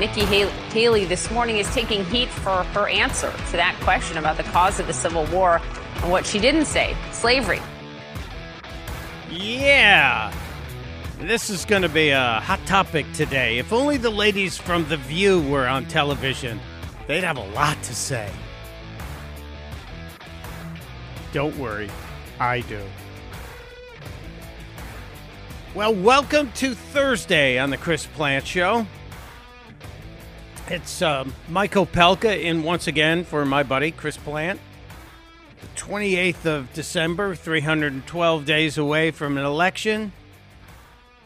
Nikki Haley this morning is taking heat for her answer to that question about the cause of the Civil War and what she didn't say slavery. Yeah. This is going to be a hot topic today. If only the ladies from The View were on television, they'd have a lot to say. Don't worry, I do. Well, welcome to Thursday on the Chris Plante Show. It's um, Mike Opelka in once again for my buddy Chris Plante. The 28th of December, 312 days away from an election,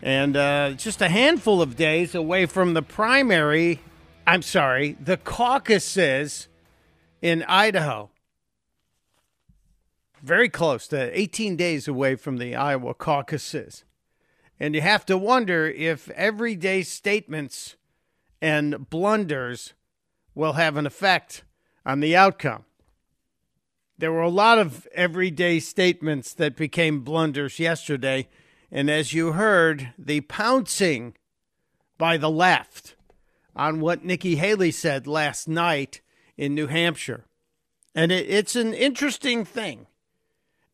and uh, just a handful of days away from the primary. I'm sorry, the caucuses in Idaho. Very close to 18 days away from the Iowa caucuses. And you have to wonder if everyday statements and blunders will have an effect on the outcome. There were a lot of everyday statements that became blunders yesterday. And as you heard, the pouncing by the left on what Nikki Haley said last night in New Hampshire. And it, it's an interesting thing.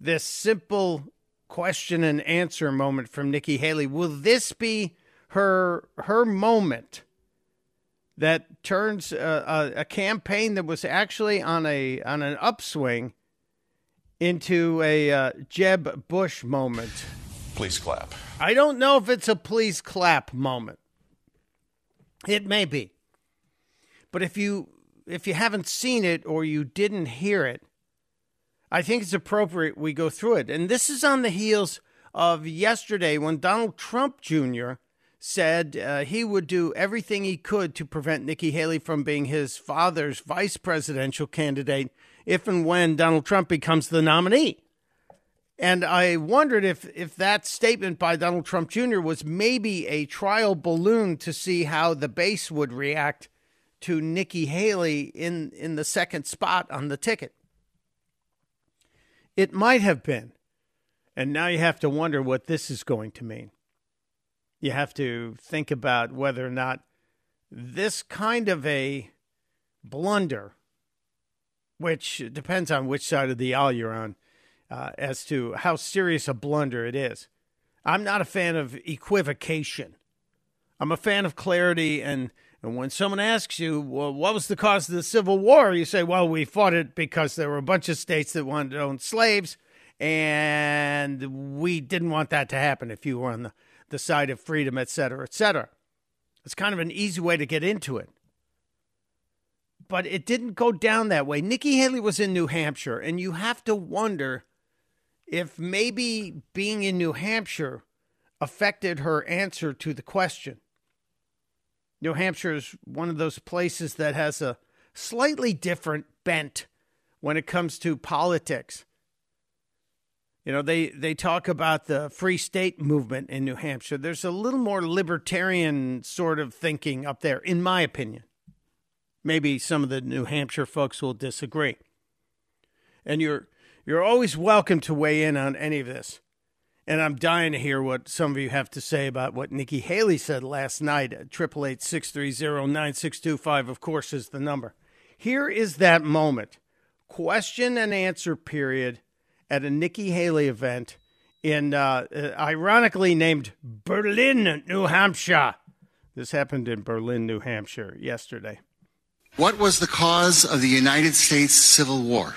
This simple question and answer moment from Nikki Haley. Will this be her her moment that turns a, a, a, campaign that was actually on a on an upswing into a uh, Jeb Bush moment? Please clap. I don't know if it's a please clap moment. It may be. But if you if you haven't seen it or you didn't hear it, I think it's appropriate we go through it. And this is on the heels of yesterday when Donald Trump Jr. said uh, he would do everything he could to prevent Nikki Haley from being his father's vice presidential candidate if and when Donald Trump becomes the nominee. And I wondered if, if that statement by Donald Trump Jr. was maybe a trial balloon to see how the base would react to Nikki Haley in, in the second spot on the ticket. It might have been. And now you have to wonder what this is going to mean. You have to think about whether or not this kind of a blunder, which depends on which side of the aisle you're on, uh, as to how serious a blunder it is. I'm not a fan of equivocation. I'm a fan of clarity and and when someone asks you, well, what was the cause of the Civil War? You say, well, we fought it because there were a bunch of states that wanted to own slaves, and we didn't want that to happen if you were on the, the side of freedom, et cetera, et cetera. It's kind of an easy way to get into it. But it didn't go down that way. Nikki Haley was in New Hampshire, and you have to wonder if maybe being in New Hampshire affected her answer to the question. New Hampshire is one of those places that has a slightly different bent when it comes to politics. You know, they, they talk about the free state movement in New Hampshire. There's a little more libertarian sort of thinking up there, in my opinion. Maybe some of the New Hampshire folks will disagree. And you're you're always welcome to weigh in on any of this. And I'm dying to hear what some of you have to say about what Nikki Haley said last night at 888 of course, is the number. Here is that moment question and answer period at a Nikki Haley event in, uh, uh, ironically named Berlin, New Hampshire. This happened in Berlin, New Hampshire yesterday. What was the cause of the United States Civil War?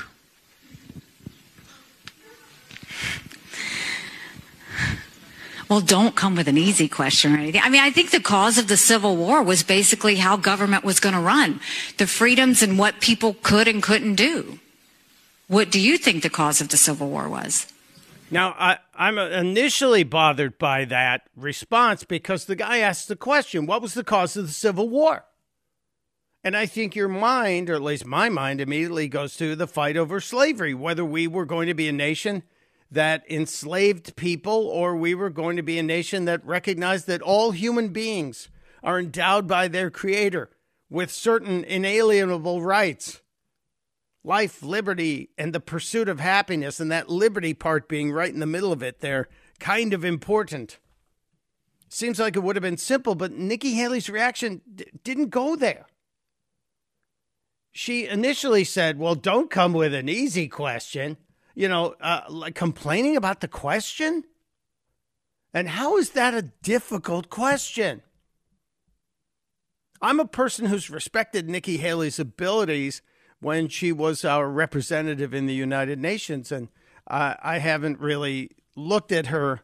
well, don't come with an easy question or anything. I mean, I think the cause of the Civil War was basically how government was going to run, the freedoms and what people could and couldn't do. What do you think the cause of the Civil War was? Now, I, am initially bothered by that response because the guy asked the question what was the cause of the Civil War? And I think your mind, or at least my mind, immediately goes to the fight over slavery, whether we were going to be a nation that enslaved people, or we were going to be a nation that recognized that all human beings are endowed by their Creator with certain inalienable rights life, liberty, and the pursuit of happiness, and that liberty part being right in the middle of it, they're kind of important. Seems like it would have been simple, but Nikki Haley's reaction d- didn't go there. She initially said, Well, don't come with an easy question. You know, uh, like complaining about the question? And how is that a difficult question? I'm a person who's respected Nikki Haley's abilities when she was our representative in the United Nations. And uh, I haven't really looked at her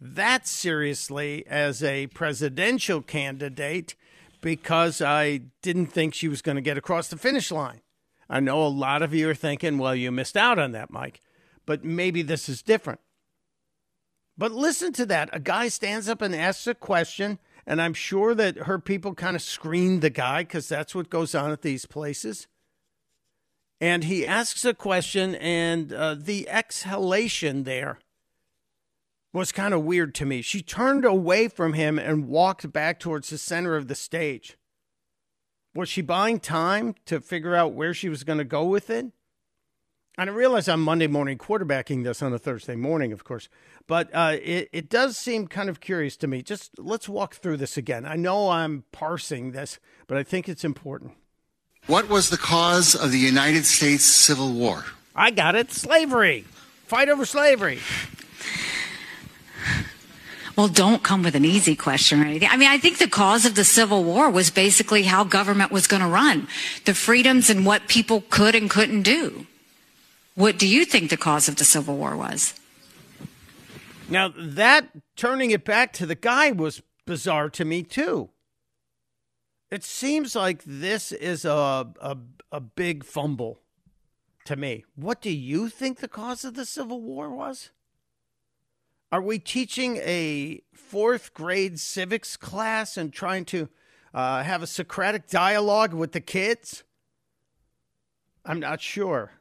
that seriously as a presidential candidate because I didn't think she was going to get across the finish line. I know a lot of you are thinking, well, you missed out on that, Mike, but maybe this is different. But listen to that. A guy stands up and asks a question, and I'm sure that her people kind of screen the guy because that's what goes on at these places. And he asks a question, and uh, the exhalation there was kind of weird to me. She turned away from him and walked back towards the center of the stage. Was she buying time to figure out where she was going to go with it? And I realize I'm Monday morning quarterbacking this on a Thursday morning, of course, but uh, it, it does seem kind of curious to me. Just let's walk through this again. I know I'm parsing this, but I think it's important. What was the cause of the United States Civil War? I got it slavery. Fight over slavery. Well, don't come with an easy question or anything. I mean, I think the cause of the Civil War was basically how government was going to run, the freedoms and what people could and couldn't do. What do you think the cause of the Civil War was? Now, that turning it back to the guy was bizarre to me, too. It seems like this is a, a, a big fumble to me. What do you think the cause of the Civil War was? Are we teaching a fourth grade civics class and trying to uh, have a Socratic dialogue with the kids? I'm not sure.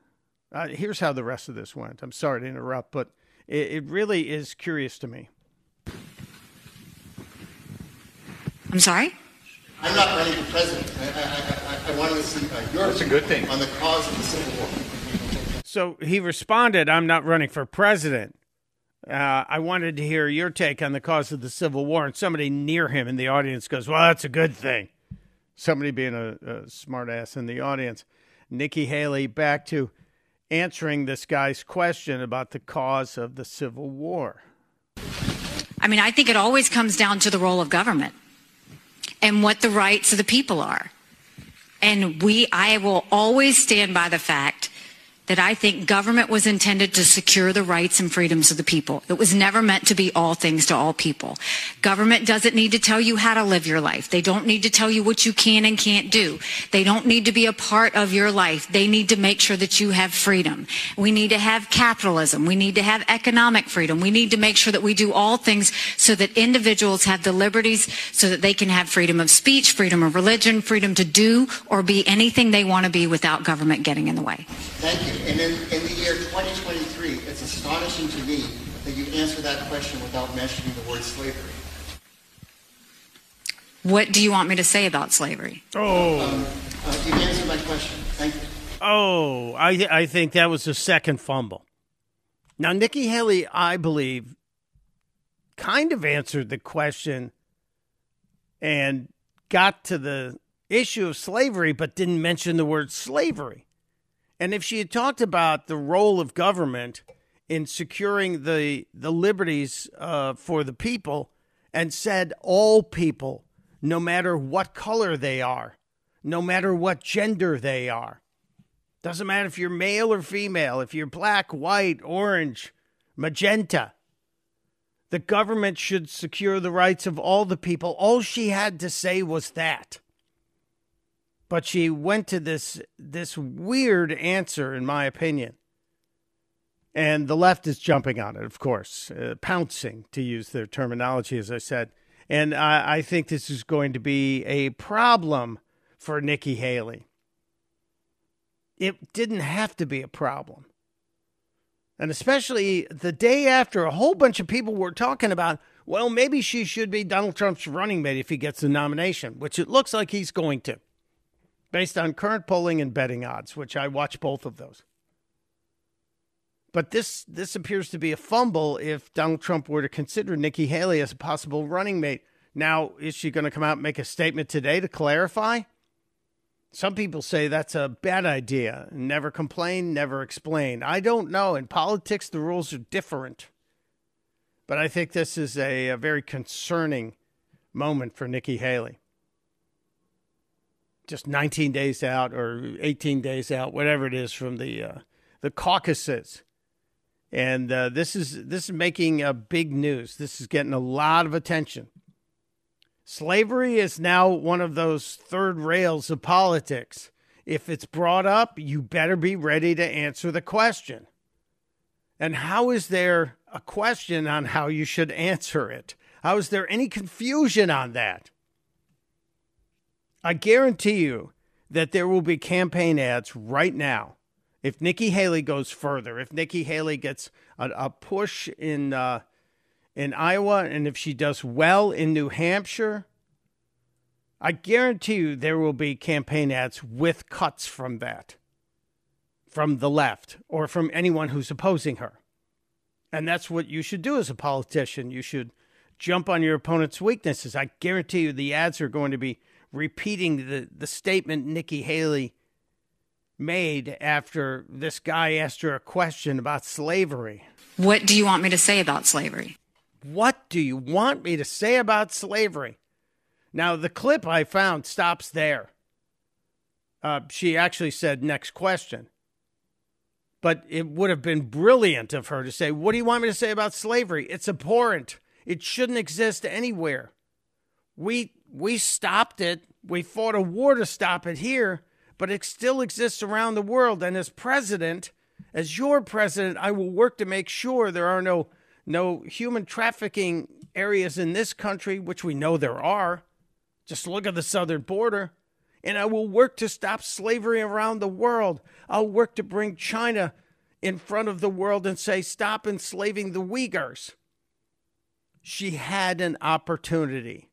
Uh, here's how the rest of this went. I'm sorry to interrupt, but it, it really is curious to me. I'm sorry? I'm not running for president. I, I, I, I wanted to see uh, your That's a good thing. on the cause of the Civil War. So he responded, I'm not running for president. Uh, I wanted to hear your take on the cause of the Civil War. And somebody near him in the audience goes, Well, that's a good thing. Somebody being a, a smartass in the audience. Nikki Haley back to answering this guy's question about the cause of the Civil War. I mean, I think it always comes down to the role of government and what the rights of the people are. And we, I will always stand by the fact that I think government was intended to secure the rights and freedoms of the people. It was never meant to be all things to all people. Government doesn't need to tell you how to live your life. They don't need to tell you what you can and can't do. They don't need to be a part of your life. They need to make sure that you have freedom. We need to have capitalism. We need to have economic freedom. We need to make sure that we do all things so that individuals have the liberties so that they can have freedom of speech, freedom of religion, freedom to do or be anything they want to be without government getting in the way. Thank you. And in, in the year 2023, it's astonishing to me that you answer that question without mentioning the word slavery. What do you want me to say about slavery? Oh, Uh, you answered my question. Thank you. oh, I I think that was a second fumble. Now Nikki Haley, I believe, kind of answered the question and got to the issue of slavery, but didn't mention the word slavery. And if she had talked about the role of government in securing the the liberties uh, for the people, and said all people, no matter what color they are, no matter what gender they are, doesn't matter if you're male or female, if you're black, white, orange, magenta. The government should secure the rights of all the people. All she had to say was that but she went to this this weird answer in my opinion. And the left is jumping on it of course uh, pouncing to use their terminology as i said. And I, I think this is going to be a problem for nikki haley. It didn't have to be a problem. And especially the day after a whole bunch of people were talking about well maybe she should be donald trump's running mate if he gets the nomination which it looks like he's going to based on current polling and betting odds, which I watch both of those. But this this appears to be a fumble if Donald Trump were to consider Nikki Haley as a possible running mate. Now, is she going to come out and make a statement today to clarify? Some people say that's a bad idea. Never complain, never explain. I don't know. In politics, the rules are different. But I think this is a, a very concerning moment for Nikki Haley. Just 19 days out or 18 days out, whatever it is, from the uh, the caucuses, and uh, this is this is making a big news. This is getting a lot of attention. Slavery is now one of those third rails of politics. If it's brought up, you better be ready to answer the question. And how is there a question on how you should answer it? How is there any confusion on that? I guarantee you that there will be campaign ads right now. If Nikki Haley goes further, if Nikki Haley gets a, a push in uh, in Iowa, and if she does well in New Hampshire, I guarantee you there will be campaign ads with cuts from that, from the left, or from anyone who's opposing her. And that's what you should do as a politician. You should jump on your opponent's weaknesses. I guarantee you the ads are going to be repeating the, the statement Nikki Haley made after this guy asked her a question about slavery. What do you want me to say about slavery? What do you want me to say about slavery? Now, the clip I found stops there. Uh, she actually said, next question. But it would have been brilliant of her to say, What do you want me to say about slavery? It's abhorrent. It shouldn't exist anywhere. We, we stopped it. We fought a war to stop it here, but it still exists around the world. And as president, as your president, I will work to make sure there are no no human trafficking areas in this country, which we know there are. Just look at the southern border. And I will work to stop slavery around the world. I'll work to bring China in front of the world and say, stop enslaving the Uyghurs. She had an opportunity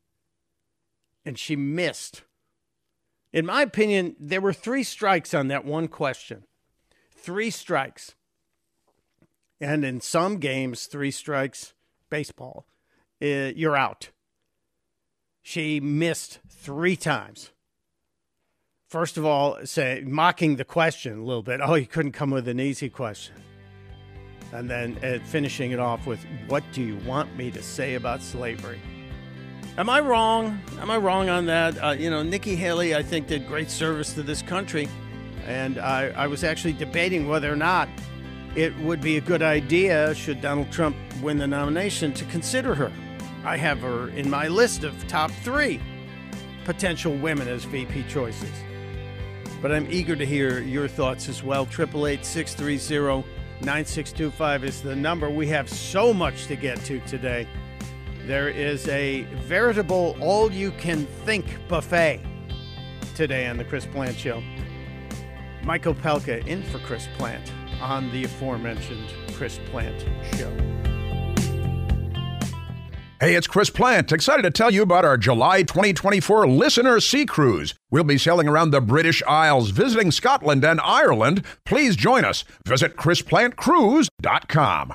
and she missed. In my opinion, there were three strikes on that one question. Three strikes. And in some games, three strikes, baseball, uh, you're out. She missed three times. First of all, say mocking the question a little bit. Oh, you couldn't come with an easy question. And then uh, finishing it off with, "What do you want me to say about slavery?" Am I wrong? Am I wrong on that? Uh, you know, Nikki Haley, I think, did great service to this country, and I, I was actually debating whether or not it would be a good idea, should Donald Trump win the nomination, to consider her. I have her in my list of top three potential women as VP choices. But I'm eager to hear your thoughts as well. 888 630 9625 is the number. We have so much to get to today. There is a veritable all you can think buffet today on The Chris Plante Show. Mike Opelka in for Chris Plante on the aforementioned Chris Plante show. Hey, it's Chris Plante. excited to tell you about our July 2024 Listener Sea Cruise. We'll be sailing around the British Isles, visiting Scotland and Ireland. Please join us. Visit ChrisPlanteCruise.com.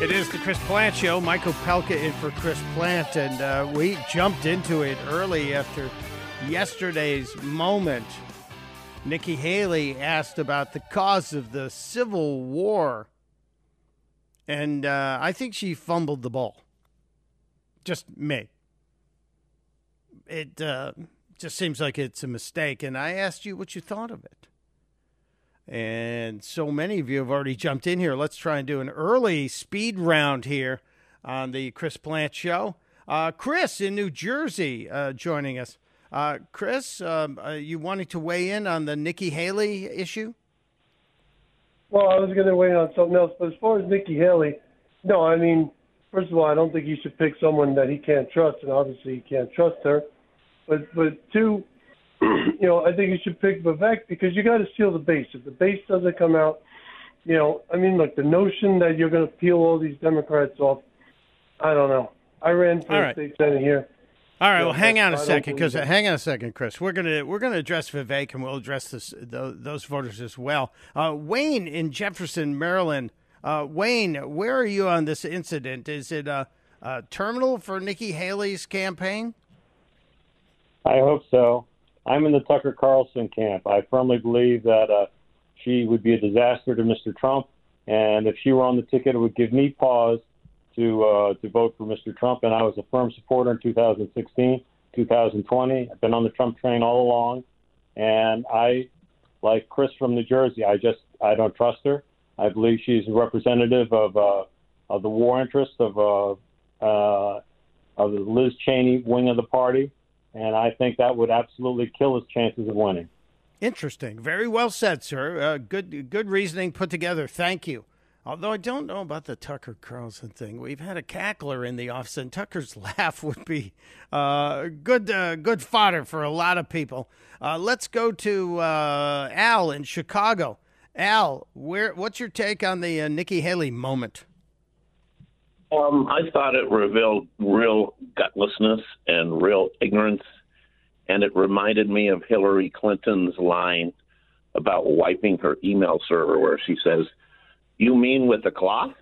It is the Chris Plante Show. Mike Opelka in for Chris Plante, and uh, we jumped into it early after yesterday's moment. Nikki Haley asked about the cause of the Civil War, and uh, I think she fumbled the ball. Just me. It uh, just seems like it's a mistake, and I asked you what you thought of it. And so many of you have already jumped in here. Let's try and do an early speed round here on the Chris Plante Show. Uh, Chris in New Jersey uh, joining us. Uh, Chris, um, you wanting to weigh in on the Nikki Haley issue? Well, I was going to weigh in on something else, but as far as Nikki Haley, no, I mean, first of all, I don't think he should pick someone that he can't trust, and obviously he can't trust her. But but two, you know, I think you should pick Vivek because you got to seal the base. If the base doesn't come out, you know, I mean, like the notion that you're going to peel all these Democrats off, I don't know. I ran for All a right. state senate here. All right, Yeah, well, hang but on a I second, because hang on a second, Chris. We're gonna we're gonna address Vivek, and we'll address this those, those voters as well. Uh, Wayne in Jefferson, Maryland. Uh, Wayne, where are you on this incident? Is it a, a terminal for Nikki Haley's campaign? I hope so. I'm in the Tucker Carlson camp. I firmly believe that uh, she would be a disaster to Mr. Trump, and if she were on the ticket, it would give me pause to uh, to vote for Mr. Trump. And I was a firm supporter in 2016, 2020. I've been on the Trump train all along, and I, like Chris from New Jersey, I just I don't trust her. I believe she's a representative of uh, of the war interests of uh, uh, of the Liz Cheney wing of the party and I think that would absolutely kill his chances of winning. Interesting. Very well said, sir. Uh, good good reasoning put together. Thank you. Although I don't know about the Tucker Carlson thing. We've had a cackler in the office, and Tucker's laugh would be uh, good uh, good fodder for a lot of people. Uh, let's go to uh, Al in Chicago. Al, where? What's your take on the uh, Nikki Haley moment? Um, I thought it revealed real gutlessness and real ignorance, and it reminded me of Hillary Clinton's line about wiping her email server, where she says, "You mean with a cloth?"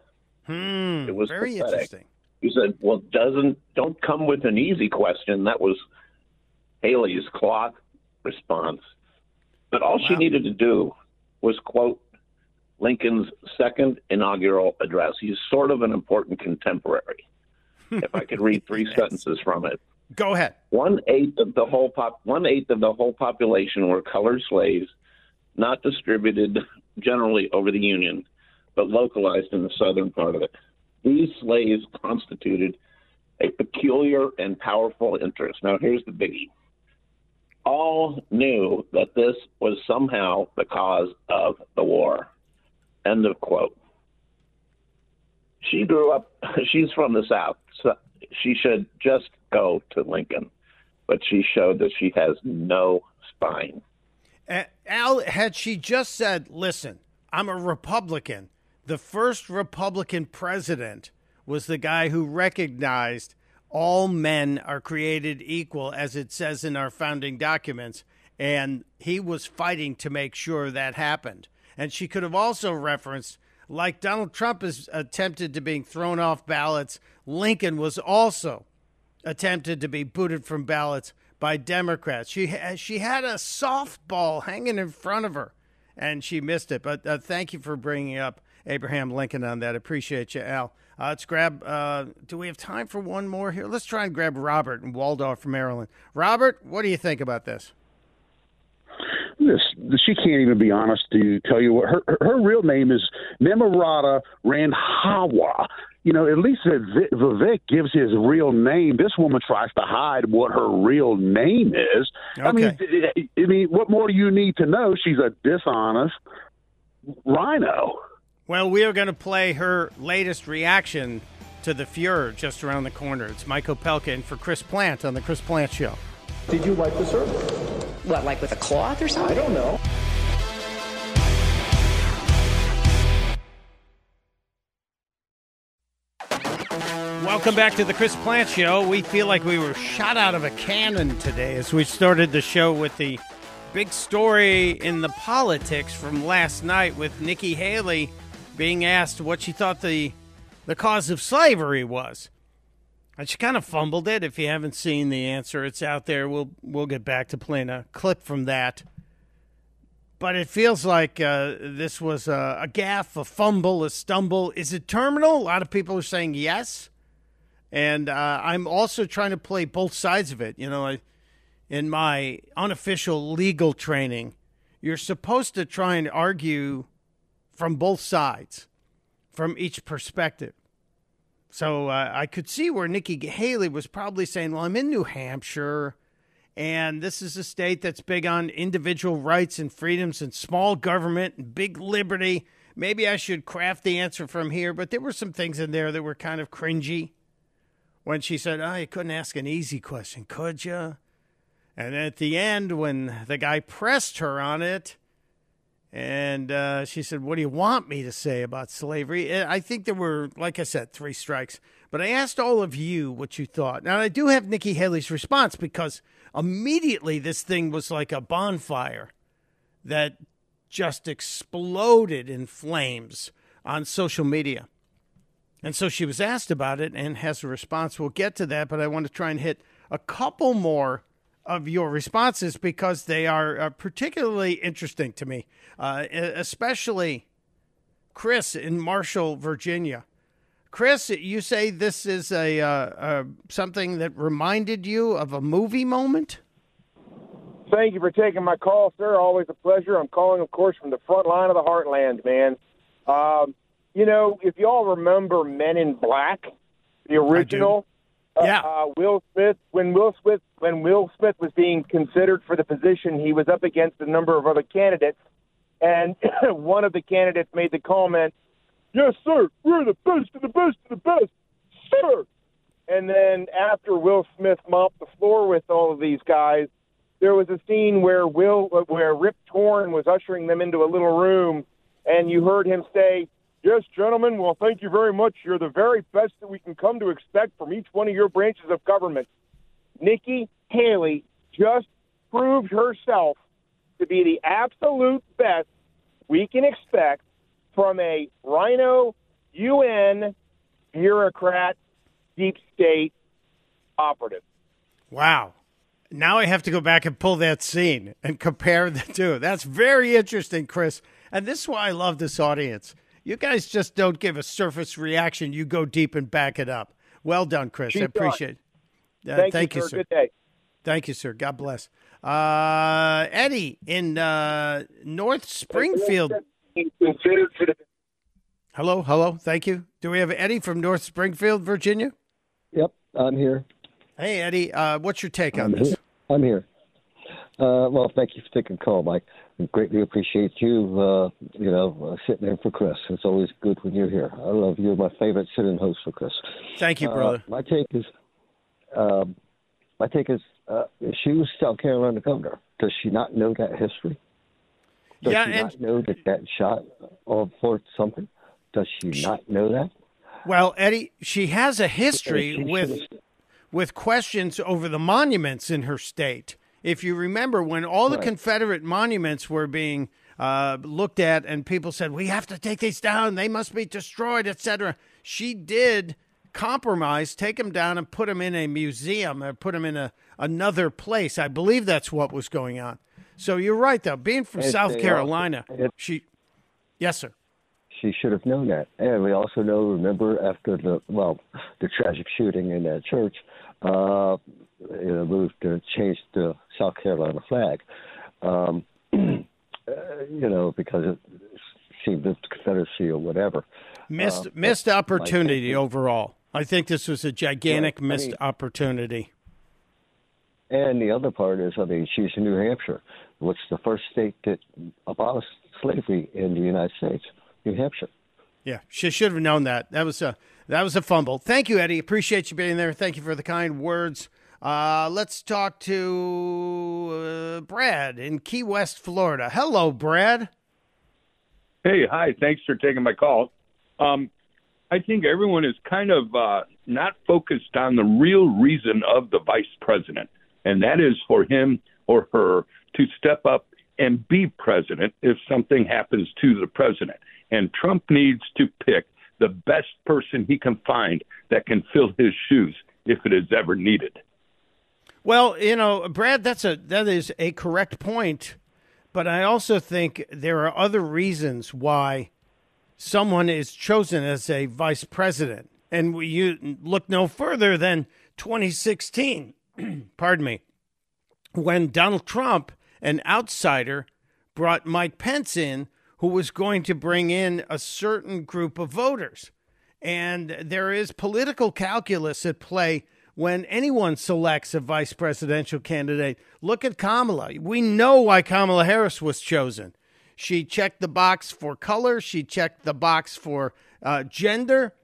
Hmm. It was very pathetic. interesting. You said, "Well, doesn't don't come with an easy question." That was Haley's cloth response. But all she needed to do was quote Lincoln's second inaugural address. He's sort of an important contemporary. if I could read three sentences from it. Go ahead. One eighth of the whole pop one eighth of the whole population were colored slaves, not distributed generally over the Union, but localized in the southern part of it. These slaves constituted a peculiar and powerful interest. Now here's the biggie. All knew that this was somehow the cause of the war. End of quote. She grew up, she's from the South, so she should just go to Lincoln. But she showed that she has no spine. Al, had she just said, listen, I'm a Republican, the first Republican president was the guy who recognized all men are created equal, as it says in our founding documents, and he was fighting to make sure that happened. And she could have also referenced, like Donald Trump has attempted to being thrown off ballots, Lincoln was also attempted to be booted from ballots by Democrats. She she had a softball hanging in front of her, and she missed it. But uh, thank you for bringing up Abraham Lincoln on that. Appreciate you, Al. Uh, let's grab. Uh, do we have time for one more here? Let's try and grab Robert in Waldorf, from Maryland. Robert, what do you think about this? This she can't even be honest to tell you what her her real name is Nimarata Randhawa. You know, at least Viv- Vivek gives his real name. This woman tries to hide what her real name is. I mean, I mean, what more do you need to know? She's a dishonest rhino. Well, we are going to play her latest reaction to the furor just around the corner. It's Mike Opelka in for Chris Plante on the Chris Plante Show. Did you wipe the server? What, like with a cloth or something? I don't know. Welcome back to the Chris Plante Show. We feel like we were shot out of a cannon today as we started the show with the big story in the politics from last night with Nikki Haley being asked what she thought the the cause of slavery was. And she kind of fumbled it. If you haven't seen the answer, it's out there. We'll we'll get back to playing a clip from that. But it feels like uh, this was a, a gaff, a fumble, a stumble. Is it terminal? A lot of people are saying yes. And uh, I'm also trying to play both sides of it. You know, I, in my unofficial legal training, you're supposed to try and argue from both sides, from each perspective. So uh, I could see where Nikki Haley was probably saying, Well, I'm in New Hampshire, and this is a state that's big on individual rights and freedoms and small government and big liberty. maybe I should craft the answer from here, but there were some things in there that were kind of cringy. When she said, "Oh, you couldn't ask an easy question, could you?" And at the end, when the guy pressed her on it, and uh, she said, What do you want me to say about slavery? I think there were, like I said, three strikes. But I asked all of you what you thought. Now, I do have Nikki Haley's response because immediately this thing was like a bonfire that just exploded in flames on social media. And so she was asked about it and has a response. We'll get to that, but I want to try and hit a couple more of your responses because they are uh, particularly interesting to me, uh, especially Chris in Marshall, Virginia. Chris, you say this is a uh, something that reminded you of a movie moment. Thank you for taking my call, sir. Always a pleasure. I'm calling, of course, from the front line of the heartland, man. Um, you know, if y'all remember Men in Black, the original, uh, yeah. Uh, Will Smith, when Will Smith, when Will Smith was being considered for the position, he was up against a number of other candidates, and one of the candidates made the comment, "Yes, sir, we're the best of the best of the best, sir." And then after Will Smith mopped the floor with all of these guys, there was a scene where Will, where Rip Torn was ushering them into a little room, and you heard him say, Yes, gentlemen. Well, thank you very much. You're the very best that we can come to expect from each one of your branches of government. Nikki Haley just proved herself to be the absolute best we can expect from a rhino UN bureaucrat, deep state operative. Wow. Now I have to go back and pull that scene and compare the two. That's very interesting, Chris. And this is why I love this audience you guys just don't give a surface reaction. You go deep and back it up. Well done, Chris. I appreciate it. Uh, thank, thank, you, sir. Good day. Thank you, sir. God bless. Uh, Eddie in uh, North Springfield. Hello, hello. Thank you. Do we have Eddie from North Springfield, Virginia? Yep, I'm here. Hey, Eddie. Uh, what's your take on I'm this? Here. I'm here. Uh, well, thank you for taking the call, Mike. I greatly appreciate you, uh, you know, uh, sitting in for Chris. It's always good when you're here. I love you. You're my favorite sitting host for Chris. Thank you, brother. Uh, my take is, um, my take is, uh, she was South Carolina governor. Does she not know that history? Does yeah, she and, not know that that shot of Fort something? Does she, she not know that? Well, Eddie, she has a history with with questions over the monuments in her state if you remember when all the. Confederate monuments were being uh, looked at and people said we have to take these down, they must be destroyed, etc. She did compromise, take them down and put them in a museum or put them in a another place. I believe that's what was going on. So you're right, though. Being from South Carolina, she, yes, sir. She should have known that, and we also know. Remember, after the well, the tragic shooting in that church, uh, you know, moved to change the South Carolina flag. Um, you know, because it seemed the Confederacy or whatever. Missed uh, missed opportunity overall. I think this was a gigantic right. missed I mean, opportunity. And the other part is, I mean, she's in New Hampshire. which is the first state that abolished slavery in the United States? New Hampshire. Yeah, she should have known that. That was a that was a fumble. Thank you, Eddie. Appreciate you being there. Thank you for the kind words. Uh, let's talk to uh, Brad in Key West, Florida. Hello, Brad. Hey, hi. Thanks for taking my call. Um, I think everyone is kind of uh, not focused on the real reason of the vice president, and that is for him or her to step up and be president if something happens to the president. And Trump needs to pick the best person he can find that can fill his shoes if it is ever needed. Well, you know, Brad, that's a that is a correct point, but I also think there are other reasons why someone is chosen as a vice president, and we you look no further than 2016. pardon me, when Donald Trump, an outsider, brought Mike Pence in, who was going to bring in a certain group of voters, and there is political calculus at play when anyone selects a vice presidential candidate. Look at Kamala. We know why Kamala Harris was chosen. She checked the box for color. She checked the box for uh, gender.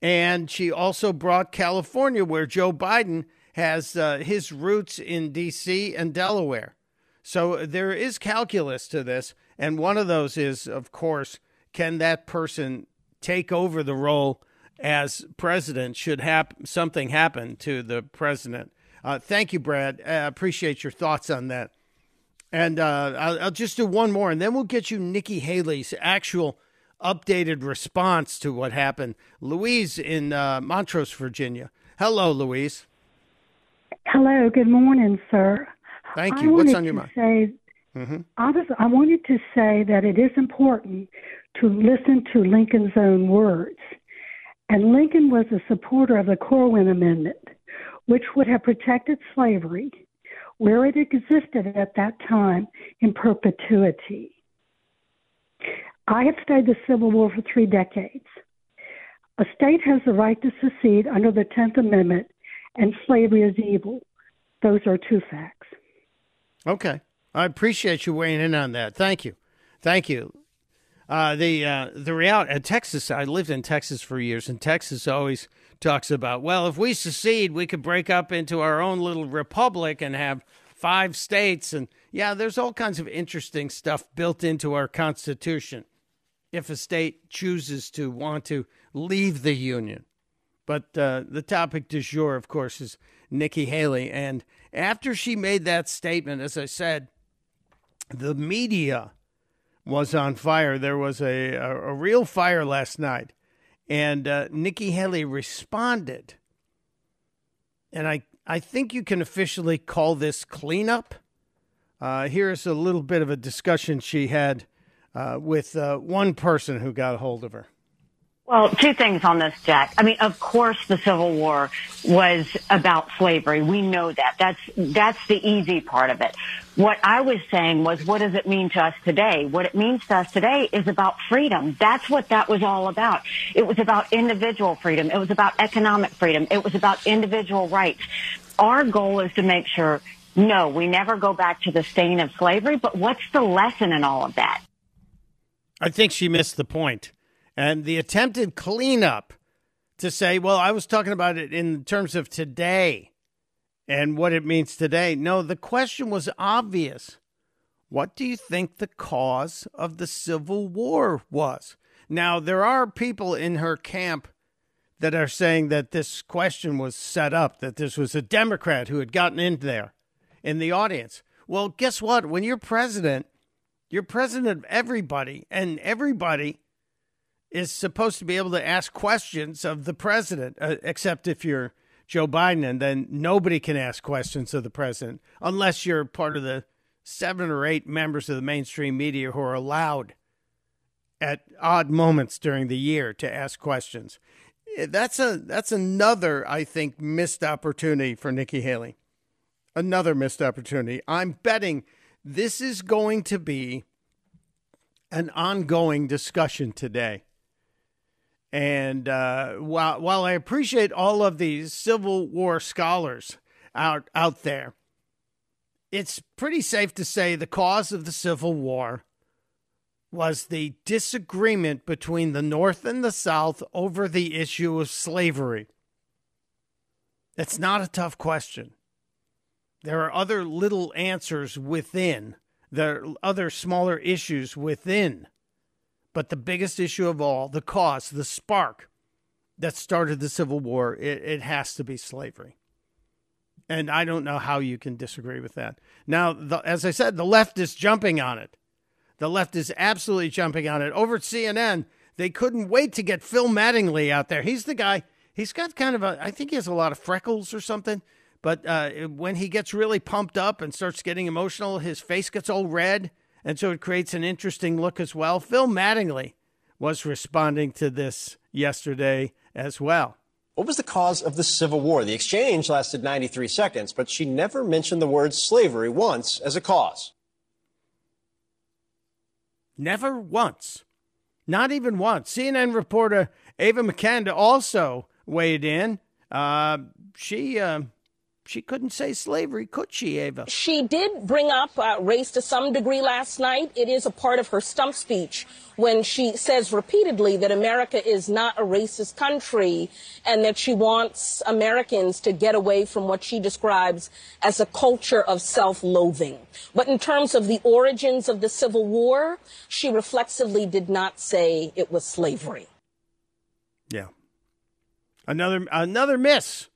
And she also brought California, where Joe Biden has uh, his roots in D.C. and Delaware. So there is calculus to this. And one of those is, of course, can that person take over the role as president should hap- something happen to the president? Uh, thank you, Brad. I appreciate your thoughts on that. And uh, I'll, I'll, just do one more, and then we'll get you Nikki Haley's actual updated response to what happened. Louise in uh, Montrose, Virginia. Hello, Louise. Hello. Good morning, sir. Thank you. What's on your mind? Say, mm-hmm. I, was, I wanted to say that it is important to listen to Lincoln's own words. And Lincoln was a supporter of the Corwin Amendment, which would have protected slavery where it existed at that time in perpetuity. I have studied the Civil War for three decades. A state has the right to secede under the 10th Amendment, and slavery is evil. Those are two facts. Okay. I appreciate you weighing in on that. Thank you. Thank you. Uh, the uh, the reality uh, Texas. I lived in Texas for years, and Texas always talks about well, if we secede, we could break up into our own little republic and have five states. And yeah, there's all kinds of interesting stuff built into our constitution. If a state chooses to want to leave the union, but uh, the topic du jour, of course, is Nikki Haley. And after she made that statement, as I said, the media was on fire. There was a, a, a real fire last night. And uh, Nikki Haley responded. And I, I think you can officially call this cleanup. Uh, here's a little bit of a discussion she had uh, with uh, one person who got a hold of her. Well, two things on this, Jack. I mean, of course, the Civil War was about slavery. We know that. That's that's the easy part of it. What I was saying was, what does it mean to us today? What it means to us today is about freedom. That's what that was all about. It was about individual freedom. It was about economic freedom. It was about individual rights. Our goal is to make sure, no, we never go back to the stain of slavery. But what's the lesson in all of that? I think she missed the point and the attempted cleanup to say, well, I was talking about it in terms of today and what it means today. No, the question was obvious. What do you think the cause of the Civil War was? Now, there are people in her camp that are saying that this question was set up, that this was a Democrat who had gotten in there in the audience. Well, guess what? When you're president, you're president of everybody, and everybody is supposed to be able to ask questions of the president, uh, except if you're Joe Biden, and then nobody can ask questions of the president unless you're part of the seven or eight members of the mainstream media who are allowed at odd moments during the year to ask questions. That's a that's another I think missed opportunity for Nikki Haley. Another missed opportunity. I'm betting this is going to be an ongoing discussion today. And uh, while while I appreciate all of these Civil War scholars out out there, it's pretty safe to say the cause of the Civil War was the disagreement between the North and the South over the issue of slavery. That's not a tough question. There are other little answers within. There are other smaller issues within but the biggest issue of all, the cause, the spark that started the Civil War, it, it has to be slavery. And I don't know how you can disagree with that. Now, the, as I said, the left is jumping on it. The left is absolutely jumping on it. Over at CNN, they couldn't wait to get Phil Mattingly out there. He's the guy. He's got kind of a, I think he has a lot of freckles or something. But uh, when he gets really pumped up and starts getting emotional, his face gets all red and so it creates an interesting look as well. Phil Mattingly was responding to this yesterday as well. What was the cause of the Civil War? The exchange lasted 93 seconds, but she never mentioned the word slavery once as a cause. Never once. Not even once. CNN reporter Ava McKend also weighed in. Uh, she uh, she couldn't say slavery, could she, Ava? She did bring up uh, race to some degree last night. It is a part of her stump speech when she says repeatedly that America is not a racist country and that she wants Americans to get away from what she describes as a culture of self-loathing. But in terms of the origins of the Civil War, she reflexively did not say it was slavery. Yeah. Another another miss.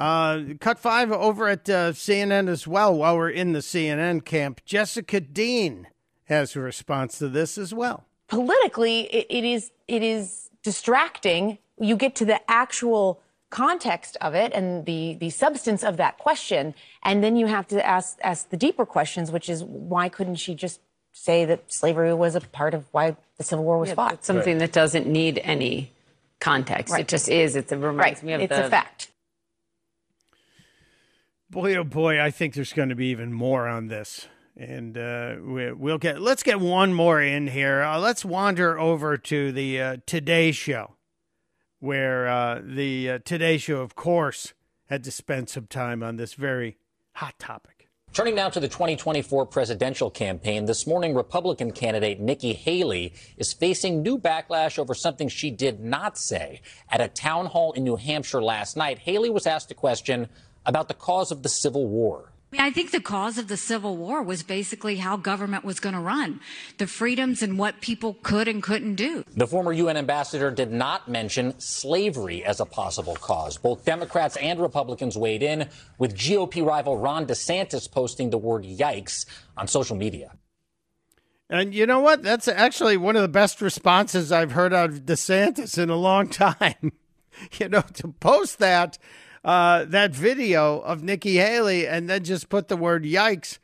Uh, cut five over at uh, CNN as well. While we're in the CNN camp, Jessica Dean has a response to this as well. Politically, it, it is it is distracting. You get to the actual context of it and the the substance of that question, and then you have to ask ask the deeper questions, which is why couldn't she just say that slavery was a part of why the Civil War was Yeah, fought? It's something that doesn't need any context. Right. It just is. It reminds Right. me of It's the a fact. Boy, oh boy, I think there's going to be even more on this. And uh, we, we'll get, let's get one more in here. Uh, let's wander over to the uh, Today Show, where uh, the uh, Today Show, of course, had to spend some time on this very hot topic. Turning now to the 2024 presidential campaign, this morning Republican candidate Nikki Haley is facing new backlash over something she did not say. At a town hall in New Hampshire last night, Haley was asked a question about the cause of the Civil War. I mean, I think the cause of the Civil War was basically how government was going to run, the freedoms and what people could and couldn't do. The former UN ambassador did not mention slavery as a possible cause. Both Democrats and Republicans weighed in, with GOP rival Ron DeSantis posting the word yikes on social media. And you know what? That's actually one of the best responses I've heard out of DeSantis in a long time. you know, to post that uh, that video of Nikki Haley and then just put the word "yikes."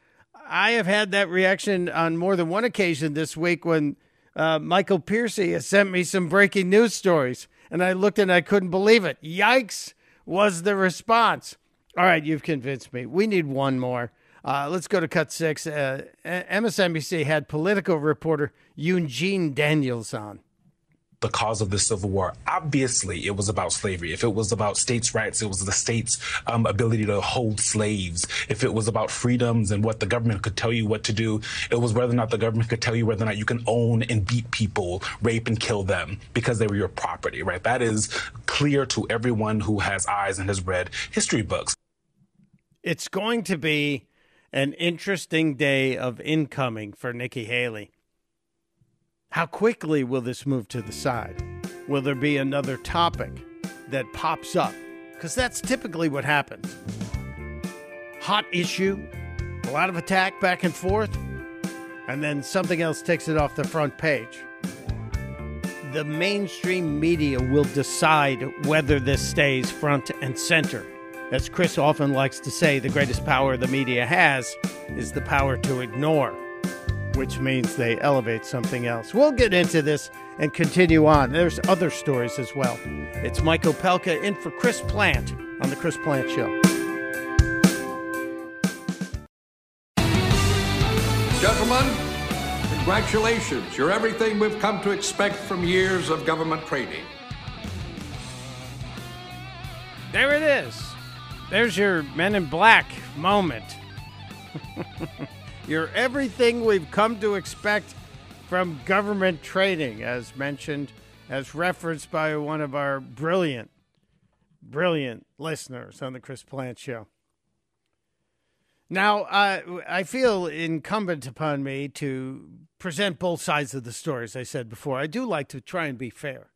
I have had that reaction on more than one occasion this week when uh, Michael Piercy has sent me some breaking news stories, and I looked and I couldn't believe it. Yikes was the response. All right, you've convinced me. We need one more. Uh, let's go to cut six. Uh, MSNBC had political reporter Eugene Daniels on. The cause of the Civil War. Obviously, it was about slavery. If it was about states' rights, it was the state's um, ability to hold slaves. If it was about freedoms and what the government could tell you what to do, it was whether or not the government could tell you whether or not you can own and beat people, rape and kill them because they were your property, right? That is clear to everyone who has eyes and has read history books. It's going to be an interesting day of incoming for Nikki Haley. How quickly will this move to the side? Will there be another topic that pops up? Because that's typically what happens. Hot issue, a lot of attack back and forth, and then something else takes it off the front page. The mainstream media will decide whether this stays front and center. As Chris often likes to say, the greatest power the media has is the power to ignore, which means they elevate something else. We'll get into this and continue on. There's other stories as well. It's Mike Opelka in for Chris Plante on The Chris Plante Show. Gentlemen, congratulations. You're everything we've come to expect from years of government training. There it is. There's your Men in Black moment. You're everything we've come to expect from government training, as mentioned, as referenced by one of our brilliant, brilliant listeners on the Chris Plante Show. Now, uh, I feel incumbent upon me to present both sides of the story, as I said before. I do like to try and be fair.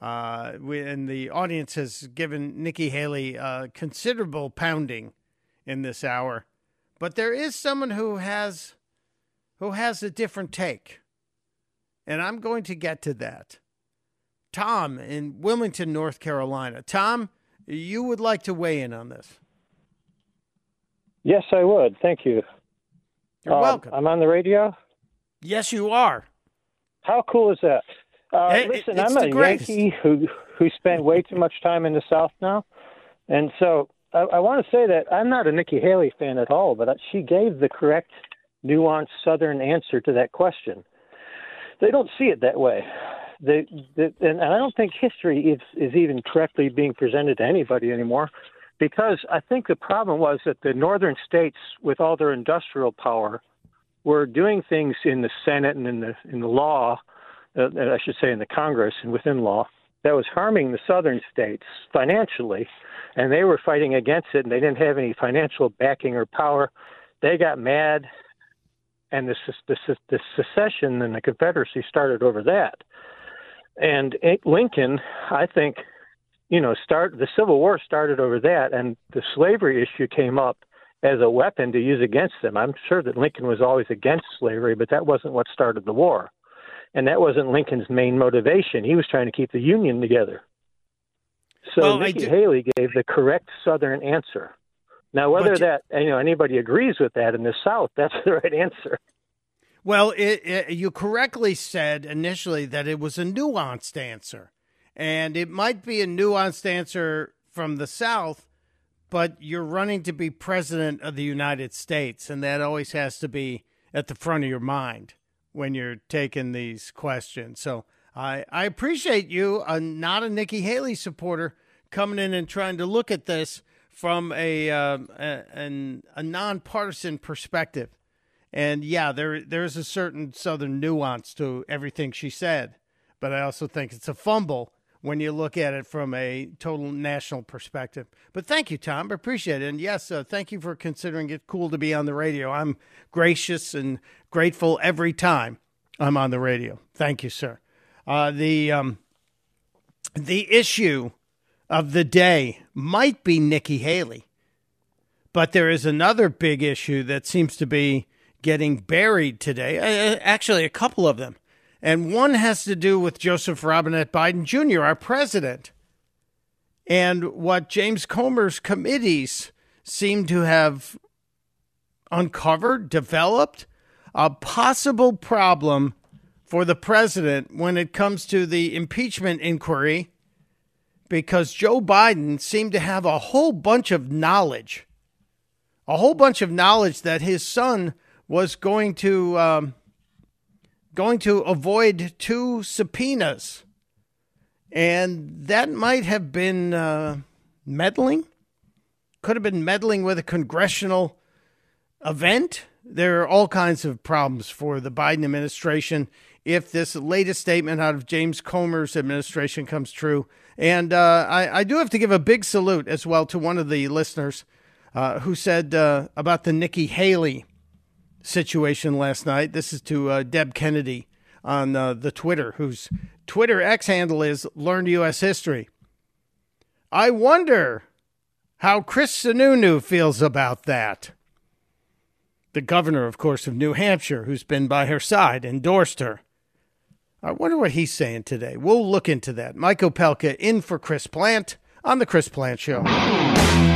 Uh, we, and the audience has given Nikki Haley uh, considerable pounding in this hour, but there is someone who has who has a different take, and I'm going to get to that. Tom in Wilmington, North Carolina. Tom, you would like to weigh in on this? Yes, I would. Thank you. You're Um, welcome. I'm on the radio. Yes, you are. How cool is that? Uh, It- listen, I'm a greatest. Yankee who who spent way too much time in the South now, and so I, I want to say that I'm not a Nikki Haley fan at all, but she gave the correct, nuanced Southern answer to that question. They don't see it that way. They, they, and I don't think history is, is even correctly being presented to anybody anymore. because I think the problem was that the northern states, with all their industrial power, were doing things in the Senate and in the in the law, uh, I should say in the Congress and within law, that was harming the southern states financially, and they were fighting against it, and they didn't have any financial backing or power. They got mad, and the the, the secession and the Confederacy started over that. And Lincoln, I think, you know, start the Civil War started over that, and the slavery issue came up as a weapon to use against them. I'm sure that Lincoln was always against slavery, but that wasn't what started the war. And that wasn't Lincoln's main motivation. He was trying to keep the Union together. So Well, Nikki do- Haley gave the correct Southern answer. Now, whether But- that you know anybody agrees with that in the South, that's the right answer. Well, it, it, you correctly said initially that it was a nuanced answer. And it might be a nuanced answer from the South, but you're running to be president of the United States. And that always has to be at the front of your mind when you're taking these questions. So I, I appreciate you, uh, not a Nikki Haley supporter, coming in and trying to look at this from a, um, a, an, a nonpartisan perspective. And yeah, there there's a certain southern nuance to everything she said, but I also think it's a fumble when you look at it from a total national perspective. But thank you, Tom. I appreciate it. And yes, uh, thank you for considering it cool to be on the radio. I'm gracious and grateful every time I'm on the radio. Thank you, sir. Uh, the um, the issue of the day might be Nikki Haley. But there is another big issue that seems to be getting buried today. Uh, actually, a couple of them. And one has to do with Joseph Robinette Biden Jr., our president, and what James Comer's committees seem to have uncovered, developed a possible problem for the president when it comes to the impeachment inquiry because Joe Biden seemed to have a whole bunch of knowledge, a whole bunch of knowledge that his son was going to um, going to avoid two subpoenas, and that might have been uh, meddling. Could have been meddling with a congressional event. There are all kinds of problems for the Biden administration if this latest statement out of James Comer's administration comes true. And uh, I, I do have to give a big salute as well to one of the listeners uh, who said uh, about the Nikki Haley situation last night. This is to uh, Deb Kennedy on uh, the Twitter, whose Twitter X handle is Learned U.S. History. I wonder how Chris Sununu feels about that. The governor, of course, of New Hampshire, who's been by her side, endorsed her. I wonder what he's saying today. We'll look into that. Mike Opelka in for Chris Plante on The Chris Plante Show.